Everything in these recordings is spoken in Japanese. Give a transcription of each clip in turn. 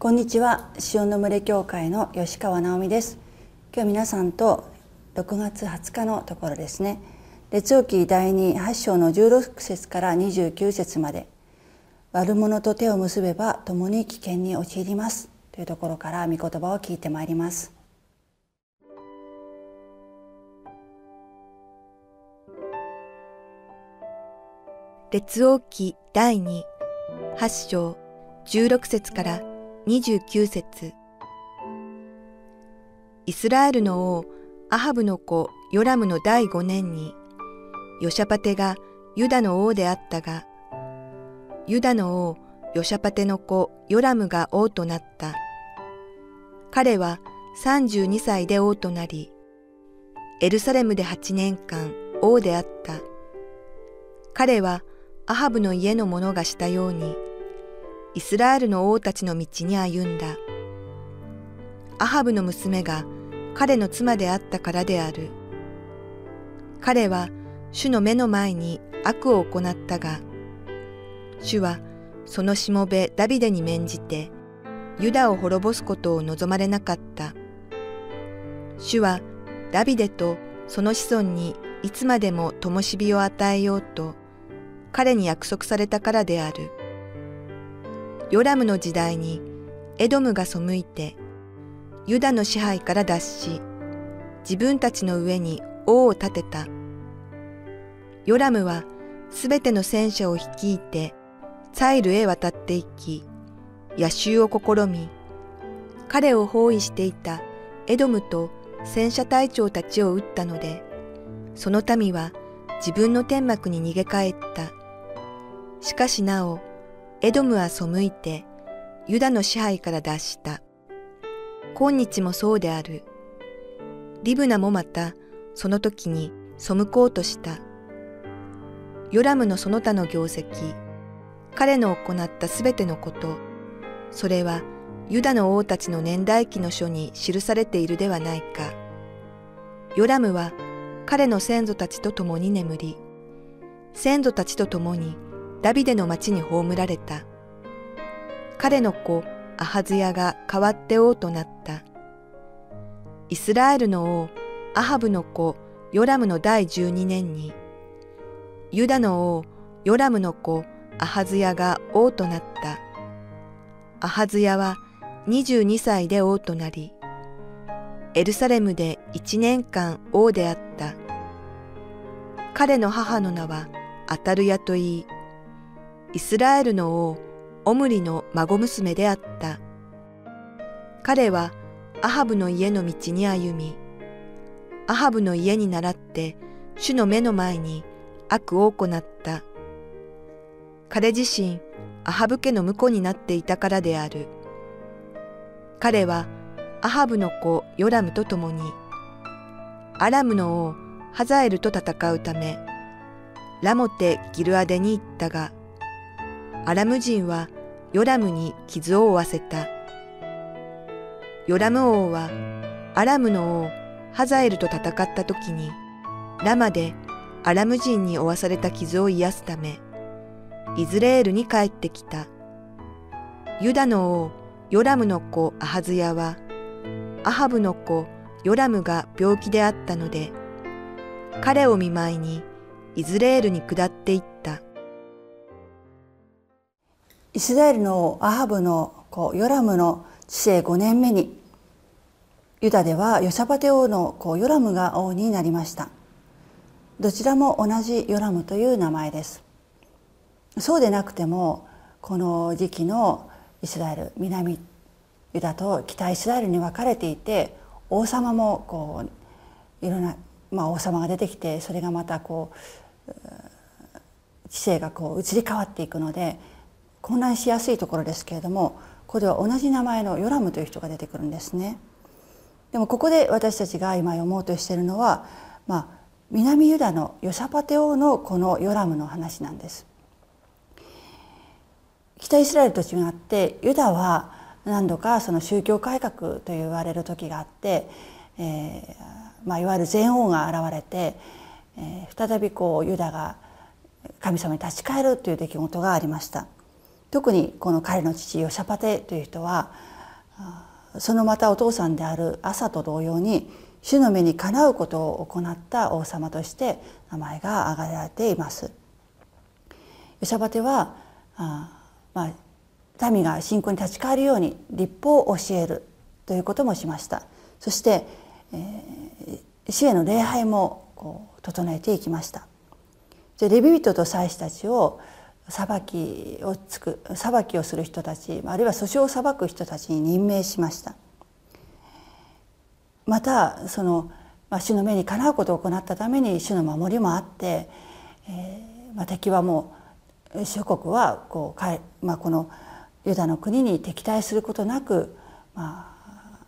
こんにちは。塩の群れ教会の吉川直美です。今日皆さんと6月20日のところですね。列王記第28章の16節から29節まで悪者と手を結べば共に危険に陥ります。というところから御言葉を聞いてまいります。列王記第2 8章16節から29節。イスラエルの王アハブの子ヨラムの第5年にヨシャパテがユダの王であったがユダの王ヨシャパテの子ヨラムが王となった。彼は32歳で王となりエルサレムで8年間王であった。彼はアハブの家の者がしたようにイスラエルの王たちの道に歩んだ。アハブの娘が彼の妻であったからである。彼は主の目の前に悪を行ったが、主はそのしもべダビデに免じて、ユダを滅ぼすことを望まれなかった。主はダビデとその子孫にいつまでも灯火を与えようと、彼に約束されたからである。ヨラムの時代にエドムが背いてユダの支配から脱し自分たちの上に王を立てた。ヨラムはすべての戦車を率いてサイルへ渡っていき野襲を試み彼を包囲していたエドムと戦車隊長たちを撃ったのでその民は自分の天幕に逃げ帰った。しかしなおエドムは背いてユダの支配から脱した。今日もそうである。リブナもまたその時に背こうとした。ヨラムのその他の業績、彼の行ったすべてのこと、それはユダの王たちの年代記の書に記されているではないか。ヨラムは彼の先祖たちと共に眠り、先祖たちと共にダビデの町に葬られた。彼の子アハズヤが代わって王となった。イスラエルの王アハブの子ヨラムの第十二年に、ユダの王ヨラムの子アハズヤが王となった。アハズヤは二十二歳で王となり、エルサレムで一年間王であった。彼の母の名はアタルヤといい、イスラエルの王オムリの孫娘であった。彼はアハブの家の道に歩み、アハブの家に倣って主の目の前に悪を行った。彼自身アハブ家の婿になっていたからである。彼はアハブの子ヨラムと共に、アラムの王ハザエルと戦うため、ラモテ・ギルアデに行ったが、アラム人はヨラムに傷を負わせた。ヨラム王はアラムの王ハザエルと戦った時にラマでアラム人に負わされた傷を癒すためイズレールに帰ってきた。ユダの王ヨラムの子アハズヤはアハブの子ヨラムが病気であったので彼を見舞いにイズレールに下っていった。イスラエルのアハブの子ヨラムの治世5年目にユダではヨシャパテ王の子ヨラムが王になりました。どちらも同じヨラムという名前です。そうでなくてもこの時期のイスラエル南ユダと北イスラエルに分かれていて王様もこういろんな、まあ、王様が出てきてそれがまたこう知性がこう移り変わっていくので混乱しやすいところですけれどもここでは同じ名前のヨラムという人が出てくるんですね。でもここで私たちが今読もうとしているのは、まあ、南ユダのヨシャパテ王のこのヨラムの話なんです。北イスラエルと違ってユダは何度かその宗教改革と言われる時があって、えーまあ、いわゆる全王が現れて、えー、再びこうユダが神様に立ち返るという出来事がありました特にこの彼の父ヨシャパテという人はそのまたお父さんであるアサと同様に主の目にかなうことを行った王様として名前が挙げられています。ヨシャパテはあまあ、民が信仰に立ち返るように立法を教えるということもしました。そして、えー、主への礼拝もこう整えていきました。レビ人と祭司たちを裁きをつく裁きをする人たちあるいは訴訟を裁く人たちに任命しましたまたその、まあ、主の目にかなうことを行ったために主の守りもあって、えーまあ、敵はもう諸国はこうかえ、まあ、このユダの国に敵対することなく、まあ、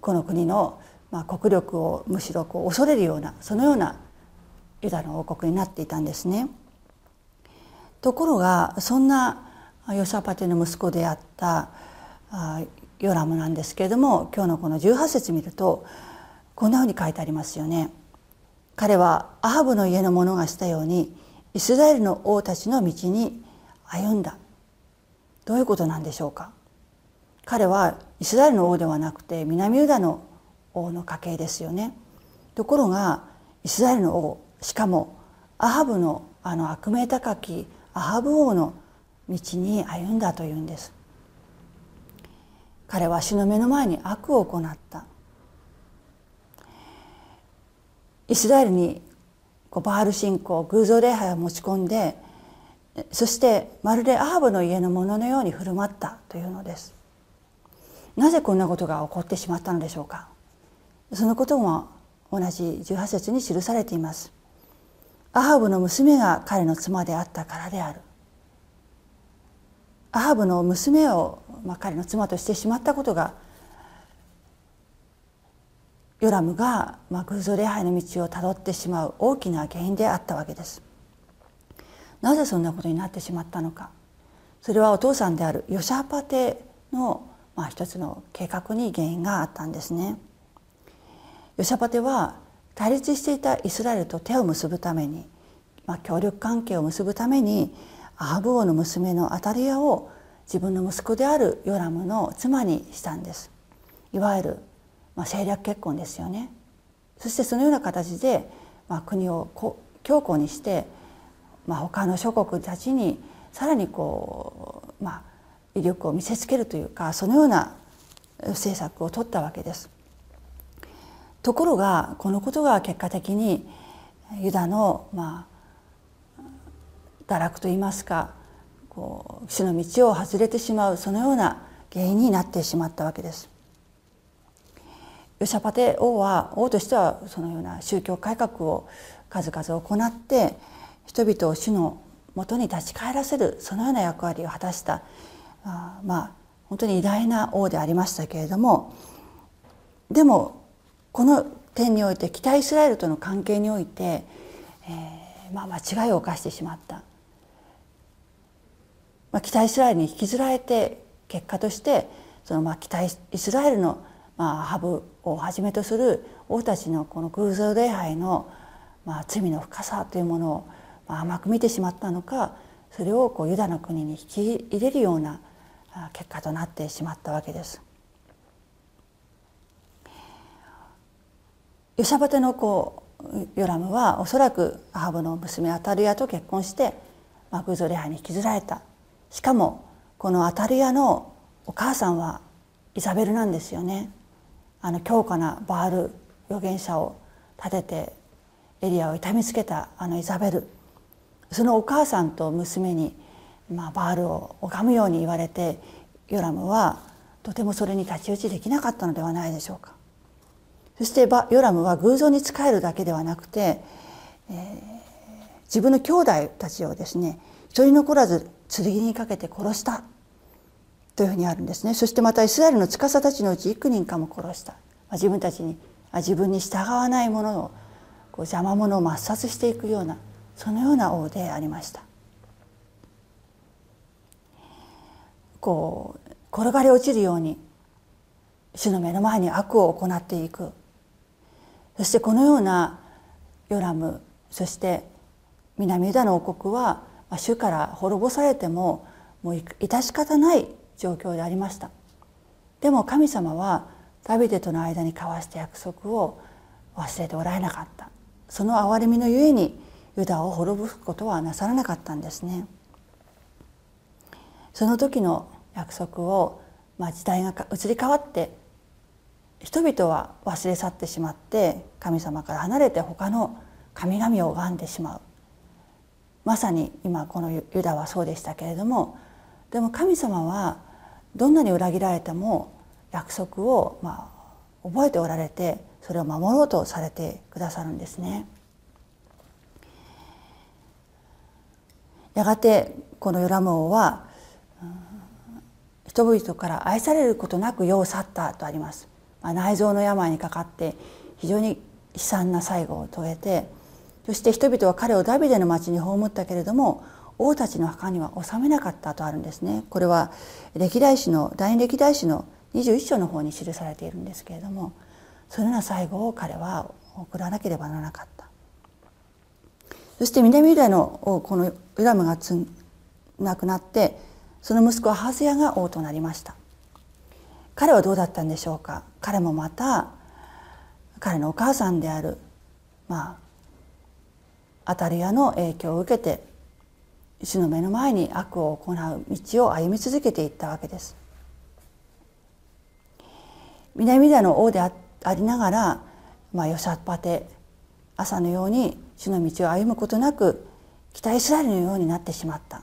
この国の、まあ、国力をむしろこう恐れるようなそのようなユダの王国になっていたんですね。ところがそんなヨサパテの息子であったヨラムなんですけれども今日のこの18節見るとこんなふうに書いてありますよね。彼はアハブの家の者がしたようにイスラエルの王たちの道に歩んだ。どういうことなんでしょうか。彼はイスラエルの王ではなくて南ユダの王の家系ですよね。ところがイスラエルの王しかもアハブのあの悪名高きアハブ王の道に歩んだというんです。彼は死の目の前に悪を行った。イスラエルにこうバール信仰偶像礼拝を持ち込んでそしてまるでアハブの家のもののように振る舞ったというのです。なぜこんなことが起こってしまったのでしょうか。そのことも同じ18節に記されています。アハブの娘が彼の妻であったからであるアハブの娘を、まあ、彼の妻としてしまったことがヨラムが、まあ、偶像礼拝の道をたどってしまう大きな原因であったわけです。なぜそんなことになってしまったのかそれはお父さんであるヨシャパテの、まあ、一つの計画に原因があったんですね。ヨシャパテは対立していたイスラエルと手を結ぶために、まあ、協力関係を結ぶためにアハブ王の娘のアタリアを自分の息子であるヨラムの妻にしたんです。いわゆるまあ、政略結婚ですよねそしてそのような形で、まあ、国を強固にして、まあ、他の諸国たちにさらにこう、まあ、威力を見せつけるというかそのような政策を取ったわけです。ところがこのことが結果的にユダのまあ堕落といいますかこう死の道を外れてしまうそのような原因になってしまったわけです。ヨシャパテ王は王としてはそのような宗教改革を数々行って人々を主のもとに立ち返らせるそのような役割を果たしたあまあ本当に偉大な王でありましたけれどもでもこの点において北イスラエルとの関係において、えーまあ、間違いを犯してしまった、まあ、北イスラエルに引きずられて結果としてそのまあ北イスラエルのまあ、ハブをはじめとする王たちのこの偶像礼拝の、まあ、罪の深さというものを、まあ、甘く見てしまったのかそれをこうユダの国に引き入れるような結果となってしまったわけです。ヨシャバテの子ヨラムはおそらくアハブの娘アタリアと結婚して、まあ、偶像礼拝に引きずられたしかもこのアタリアのお母さんはイザベルなんですよね。あの強固なバール預言者を立ててエリアを痛みつけたあのイザベルそのお母さんと娘に、まあ、バールを拝むように言われてヨラムはとてもそれに太刀打ちできなかったのではないでしょうか。そしてヨラムは偶像に仕えるだけではなくて、えー、自分の兄弟たちをですね一人残らず剣にかけて殺した。というふうにあるんですね。そしてまたイスラエルの司たちのうち幾人かも殺した。自分たちに自分に従わないものをこう邪魔者を抹殺していくようなそのような王でありました。こう転がり落ちるように主の目の前に悪を行っていく。そしてこのようなヨラムそして南ユダの王国は主から滅ぼされてももう致し方ない状況でありました。でも神様はダビデとの間に交わした約束を忘れておられなかった。その憐れみのゆえにユダを滅ぼすことはなさらなかったんですね。その時の約束を、まあ、時代が移り変わって人々は忘れ去ってしまって神様から離れて他の神々を拝んでしまうまさに今このユダはそうでしたけれどもでも神様はどんなに裏切られても約束をまあ覚えておられてそれを守ろうとされてくださるんですね。やがてこのヨラム王は人々から愛されることなく世を去ったとあります。まあ、内臓の病にかかって非常に悲惨な最後を遂げてそして人々は彼をダビデの町に葬ったけれども王たちの墓には収めなかったとあるんですね。これは歴代史の第二歴代史の21章の方に記されているんですけれどもそのような最後を彼は送らなければならなかった。そして南ユダのこのユダムが亡くなってその息子はハゼヤが王となりました。彼はどうだったんでしょうか。彼もまた彼のお母さんであるまあアタリアの影響を受けて主の目の前に悪を行う道を歩み続けていったわけです。南ユダの王でありながら、まあ、ヨシャパテ朝のように主の道を歩むことなく北イスラエルのようになってしまった。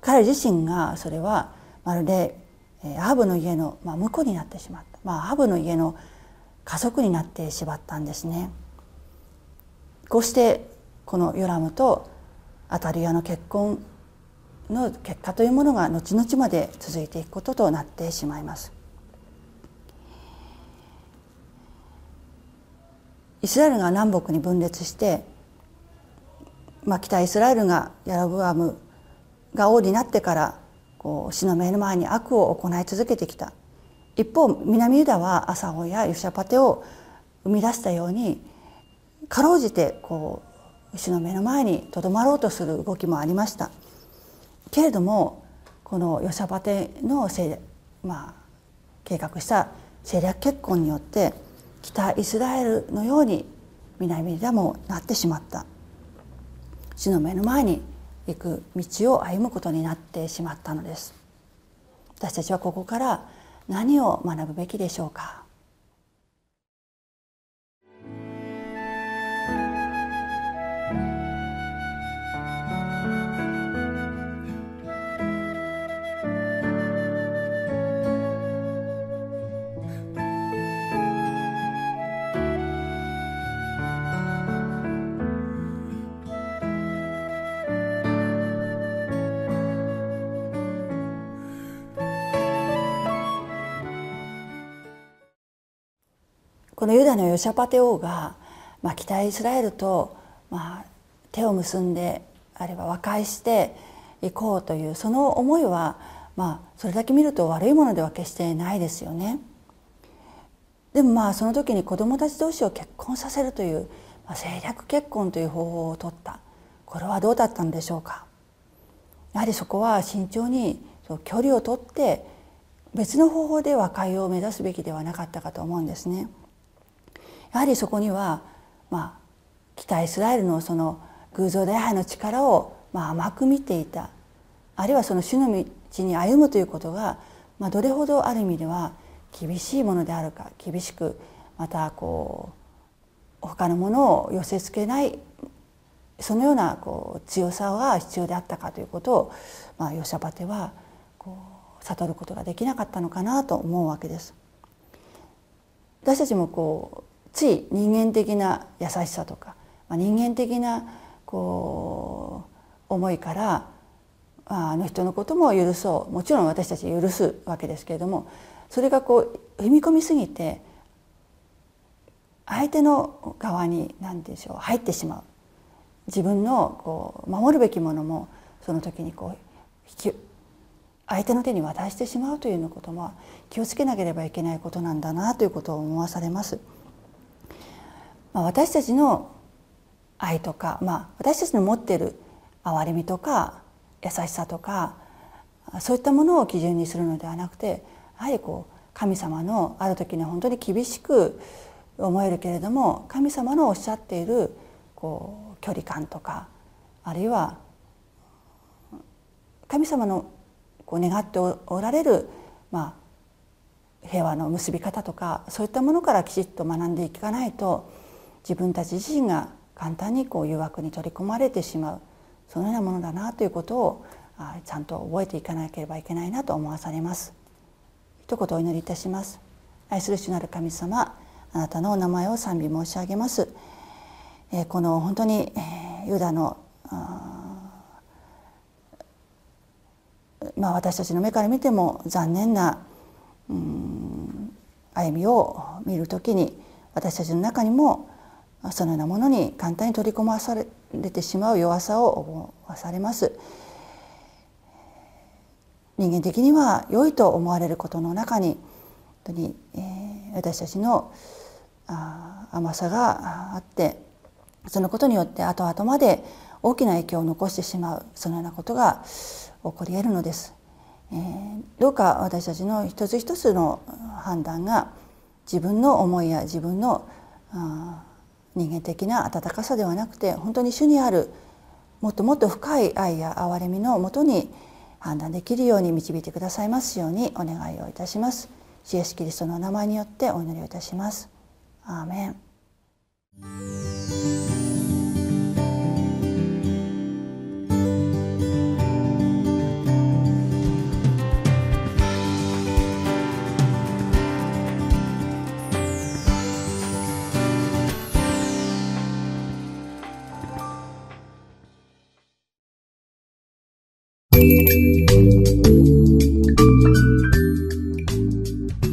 彼自身がそれはまるでアブの家の、まあ、婿になってしまった、まあ、アブの家の家族になってしまったんですね。こうしてこのヨラムとアタリアの結婚の結果というものが後々まで続いていくこととなってしまいます。イスラエルが南北に分裂して、まあ、北イスラエルがヤロブアムが王になってからこう死の目の前に悪を行い続けてきた。一方南ユダはアサゴやユシャパテを生み出したようにかろうじてこう死の目の前にとどまろうとする動きもありました。けれどもこのヨシャパテのせい、まあ、計画した政略結婚によって北イスラエルのように南でもなってしまった。主の目の前に行く道を歩むことになってしまったのです。私たちはここから何を学ぶべきでしょうか？このユダのヨシャパテ王が、まあ、北イスラエルと、まあ、手を結んであれば和解していこうというその思いは、まあ、それだけ見ると悪いものでは決してないですよね。でもまあその時に子どもたち同士を結婚させるという、まあ、政略結婚という方法を取ったこれはどうだったんでしょうかやはりそこは慎重に距離をとって別の方法で和解を目指すべきではなかったかと思うんですね。やはりそこには、まあ、北イスラエルのその偶像礼拝の力を、まあ、甘く見ていたあるいはその主の道に歩むということが、まあ、どれほどある意味では厳しいものであるか厳しくまたこう他のものを寄せつけないそのようなこう強さが必要であったかということを、まあ、ヨシャパテはこう悟ることができなかったのかなと思うわけです。私たちもこつい人間的な優しさとかまあ、人間的なこう思いからあの人のことも許そうもちろん私たち許すわけですけれどもそれがこう踏み込みすぎて相手の側に何でしょう入ってしまう自分のこう守るべきものもその時にこう引き相手の手に渡してしまうというようなことも気をつけなければいけないことなんだなということを思わされます。まあ、私たちの愛とか、まあ、私たちの持っている憐れみとか優しさとかそういったものを基準にするのではなくてやはりこう神様のある時には本当に厳しく思えるけれども神様のおっしゃっているこう距離感とかあるいは神様のこう願っておられる、まあ、平和の結び方とかそういったものからきちっと学んでいかないと自分たち自身が簡単にこう誘惑に取り込まれてしまうそのようなものだなということをちゃんと覚えていかなければいけないなと思わされます。一言お祈りいたします。愛する主なる神様あなたのお名前を賛美申し上げます。えこの本当に、ユダのまあ、私たちの目から見ても残念なうん歩みを見る時に私たちの中にもそのようなものに簡単に取り込まされてしまう弱さを思わされます。人間的には良いと思われることの中に本当に、えー、私たちのあ甘さがあってそのことによって後々まで大きな影響を残してしまうそのようなことが起こり得るのです。えー、どうか私たちの一つ一つの判断が自分の思いや自分のあ人間的な温かさではなくて本当に主にあるもっともっと深い愛や憐れみのもとに判断できるように導いてくださいますようにお願いをいたします。イエスキリストの名前によってお祈りをいたします。アーメン